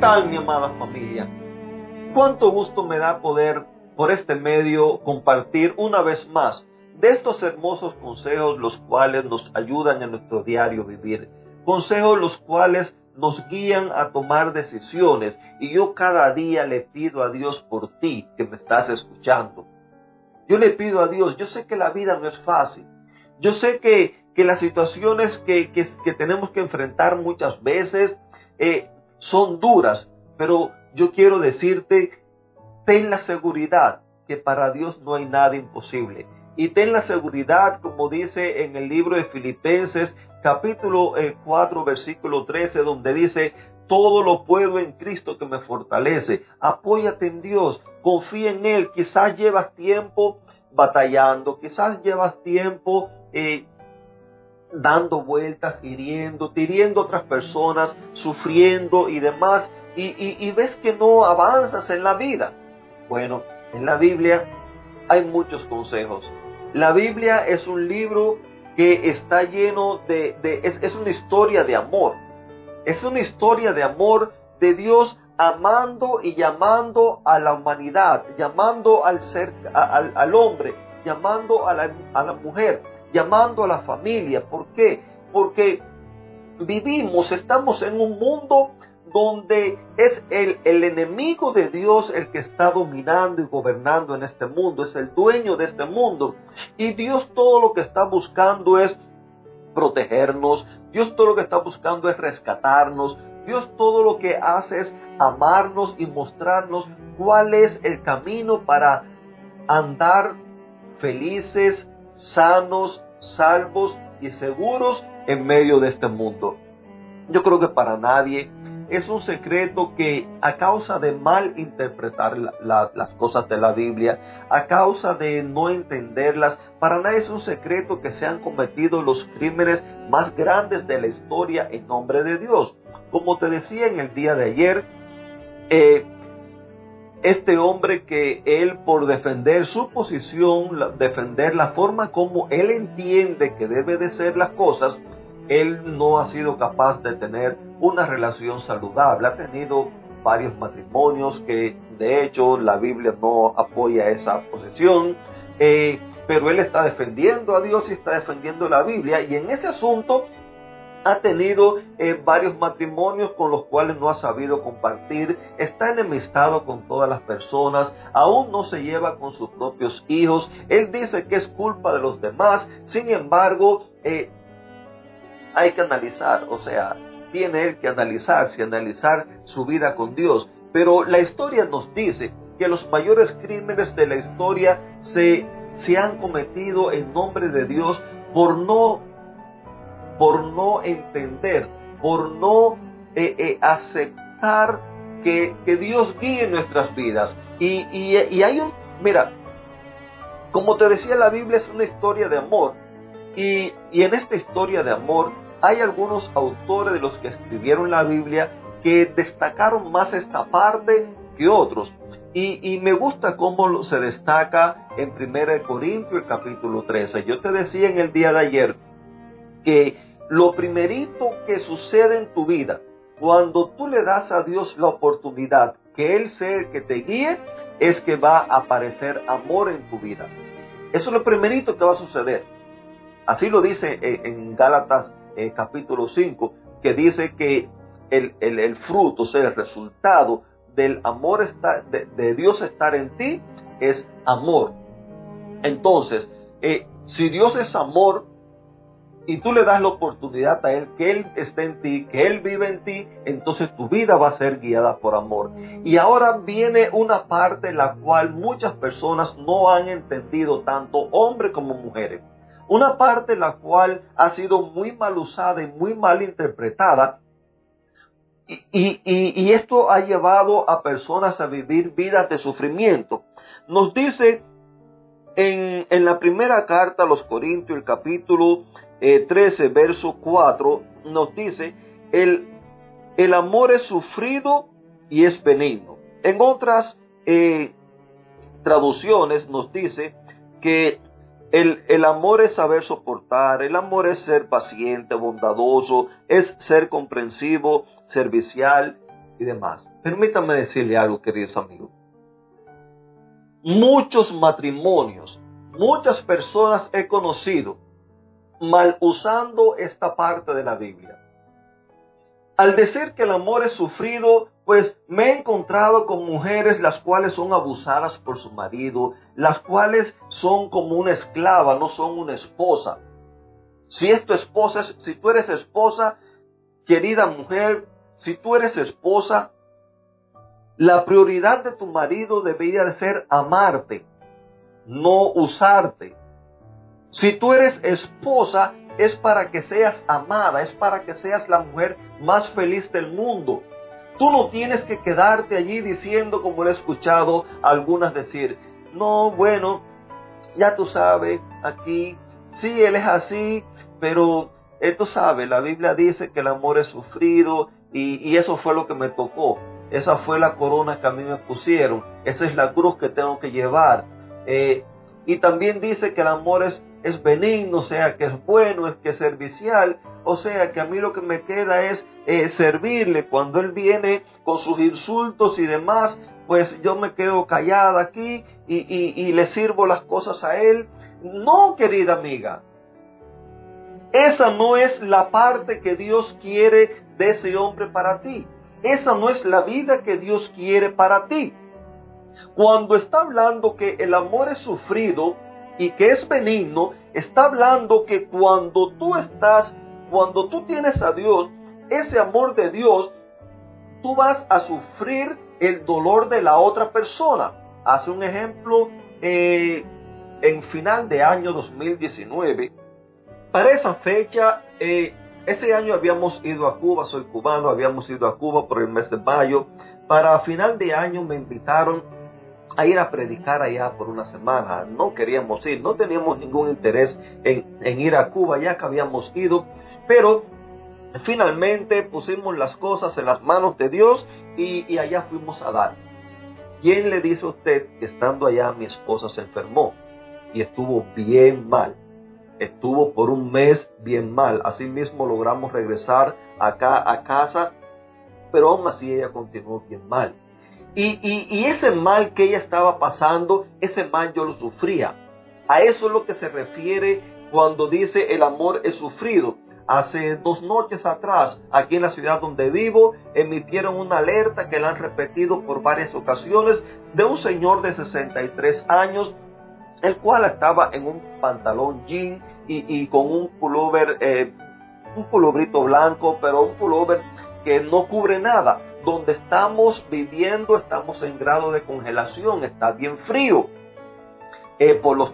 Tal mi amada familia? Cuánto gusto me da poder por este medio compartir una vez más de estos hermosos consejos los cuales nos ayudan en nuestro diario vivir. Consejos los cuales nos guían a tomar decisiones y yo cada día le pido a Dios por ti que me estás escuchando. Yo le pido a Dios, yo sé que la vida no es fácil. Yo sé que, que las situaciones que, que, tenemos que enfrentar muchas veces eh, son duras, pero yo quiero decirte, ten la seguridad que para Dios no hay nada imposible. Y ten la seguridad, como dice en el libro de Filipenses, capítulo 4, eh, versículo 13, donde dice, todo lo puedo en Cristo que me fortalece. Apóyate en Dios, confía en Él. Quizás llevas tiempo batallando, quizás llevas tiempo eh, dando vueltas, hiriendo, hiriendo a otras personas, sufriendo y demás, y, ves que no avanzas en la vida. Bueno, en la Biblia hay muchos consejos. La Biblia es un libro que está lleno de, es, una historia de amor. Es una historia de amor de Dios amando y llamando a la humanidad, llamando al ser, al, hombre, llamando a la, a la mujer llamando a la familia. ¿Por qué? Porque vivimos, estamos en un mundo donde es el, el, enemigo de Dios el que está dominando y gobernando en este mundo, es el dueño de este mundo. Y Dios todo lo que está buscando es protegernos, Dios todo lo que está buscando es rescatarnos, Dios todo lo que hace es amarnos y mostrarnos cuál es el camino para andar felices, sanos, salvos y seguros en medio de este mundo. Yo creo que para nadie es un secreto que a causa de mal interpretar las cosas de la Biblia, a causa de no entenderlas, para nadie es un secreto que se han cometido los crímenes más grandes de la historia en nombre de Dios. Como te decía en el día de ayer, eh, este hombre que él por defender su posición, defender la forma como él entiende que debe de ser las cosas, él no ha sido capaz de tener una relación saludable. Ha tenido varios matrimonios que de hecho la Biblia no apoya esa posición, eh, pero él está defendiendo a Dios y está defendiendo la Biblia y en ese asunto ha tenido eh, varios matrimonios con los cuales no ha sabido compartir, está enemistado con todas las personas, aún no se lleva con sus propios hijos, él dice que es culpa de los demás, sin embargo, eh, hay que analizar, o sea, tiene él que analizarse, analizar su vida con Dios, pero la historia nos dice que los mayores crímenes de la historia se, se han cometido en nombre de Dios por no por no entender, por no eh, eh, aceptar que, Dios guíe nuestras vidas. Y, y, hay un, mira, como te decía, la Biblia es una historia de amor. Y, y en esta historia de amor hay algunos autores de los que escribieron la Biblia que destacaron más esta parte que otros. Y, y, me gusta cómo se destaca en 1 Corintios capítulo 13. Yo te decía en el día de ayer que lo primerito que sucede en tu vida, cuando tú le das a Dios la oportunidad que Él sea el que te guíe, es que va a aparecer amor en tu vida. Eso es lo primerito que va a suceder. Así lo dice en Gálatas eh, capítulo 5, que dice que el, fruto, o sea, el resultado del amor de, de, Dios estar en ti es amor. Entonces, eh, si Dios es amor, y tú le das la oportunidad a Él, que Él esté en ti, que Él vive en ti, entonces tu vida va a ser guiada por amor. Y ahora viene una parte en la cual muchas personas no han entendido, tanto hombres como mujeres. Una parte en la cual ha sido muy mal usada y muy mal interpretada. y, esto ha llevado a personas a vivir vidas de sufrimiento. Nos dice en, en la primera carta a los Corintios, el capítulo 13, eh, verso 4, nos dice, el, el amor es sufrido y es benigno. En otras eh, traducciones nos dice que el, el, amor es saber soportar, el amor es ser paciente, bondadoso, es ser comprensivo, servicial y demás. Permítame decirle algo, queridos amigos. Muchos matrimonios, muchas personas he conocido mal usando esta parte de la Biblia. Al decir que el amor es sufrido, pues me he encontrado con mujeres las cuales son abusadas por su marido, las cuales son como una esclava, no son una esposa. Si es tu esposa, si tú eres esposa, querida mujer, si tú eres esposa, la prioridad de tu marido debería de ser amarte, no usarte. Si tú eres esposa, es para que seas amada, es para que seas la mujer más feliz del mundo. Tú no tienes que quedarte allí diciendo, como he escuchado algunas decir, no, bueno, ya tú sabes, aquí, sí, él es así, pero eh, tú sabes, la Biblia dice que el amor es sufrido y, eso fue lo que me tocó. Esa fue la corona que a mí me pusieron. Esa es la cruz que tengo que llevar. Eh, y también dice que el amor es es benigno, o sea que es bueno, es que es servicial, o sea que a mí lo que me queda es eh, servirle. Cuando Él viene con sus insultos y demás, pues yo me quedo callada aquí y, y le sirvo las cosas a Él. No, querida amiga, esa no es la parte que Dios quiere de ese hombre para ti. Esa no es la vida que Dios quiere para ti. Cuando está hablando que el amor es sufrido, y que es benigno, está hablando que cuando tú estás, cuando tú tienes a Dios, ese amor de Dios, tú vas a sufrir el dolor de la otra persona. Hace un ejemplo eh, en final de año 2019. Para esa fecha, eh, ese año habíamos ido a Cuba, soy cubano, habíamos ido a Cuba por el mes de mayo. Para final de año me invitaron a ir a predicar allá por una semana. No queríamos ir, no teníamos ningún interés en, ir a Cuba, ya que habíamos ido, pero finalmente pusimos las cosas en las manos de Dios y, allá fuimos a dar. ¿Quién le dice a usted que estando allá mi esposa se enfermó y estuvo bien mal? Estuvo por un mes bien mal. Asimismo logramos regresar acá a casa, pero aún así ella continuó bien mal. Y, ese mal que ella estaba pasando, ese mal yo lo sufría. A eso es lo que se refiere cuando dice el amor es sufrido. Hace dos noches atrás, aquí en la ciudad donde vivo, emitieron una alerta que la han repetido por varias ocasiones de un señor de 63 años, el cual estaba en un pantalón jean y, con un pullover, eh, un pulloverito blanco, pero un pullover que no cubre nada donde estamos viviendo estamos en grado de congelación, está bien frío, eh, por los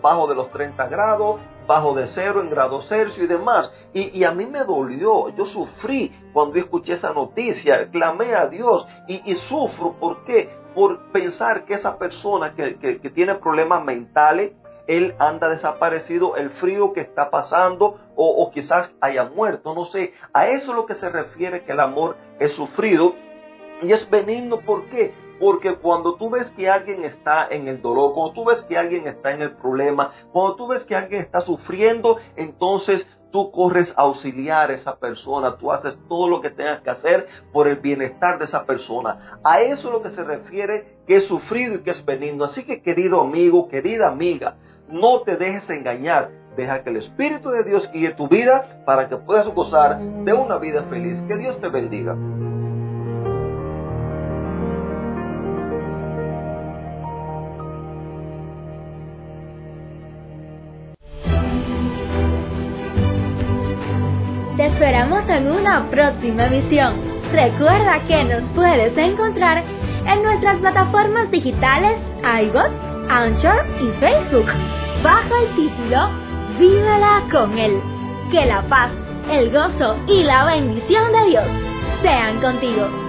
bajo de los 30 grados, bajo de cero en grado Celsius y demás. Y, a mí me dolió, yo sufrí cuando escuché esa noticia, clamé a Dios y, sufro, ¿por qué? Por pensar que esa persona que, que tiene problemas mentales, él anda desaparecido, el frío que está pasando o, quizás haya muerto, no sé. A eso es lo que se refiere que el amor es sufrido y es benigno. ¿Por qué? Porque cuando tú ves que alguien está en el dolor, cuando tú ves que alguien está en el problema, cuando tú ves que alguien está sufriendo, entonces tú corres a auxiliar a esa persona, tú haces todo lo que tengas que hacer por el bienestar de esa persona. A eso es lo que se refiere que es sufrido y que es benigno. Así que querido amigo, querida amiga, no te dejes engañar. Deja que el Espíritu de Dios guíe tu vida para que puedas gozar de una vida feliz. Que Dios te bendiga. Te esperamos en una próxima emisión. Recuerda que nos puedes encontrar en nuestras plataformas digitales iBots Anchor y Facebook. Baja el título Vívela con Él. Que la paz, el gozo y la bendición de Dios sean contigo.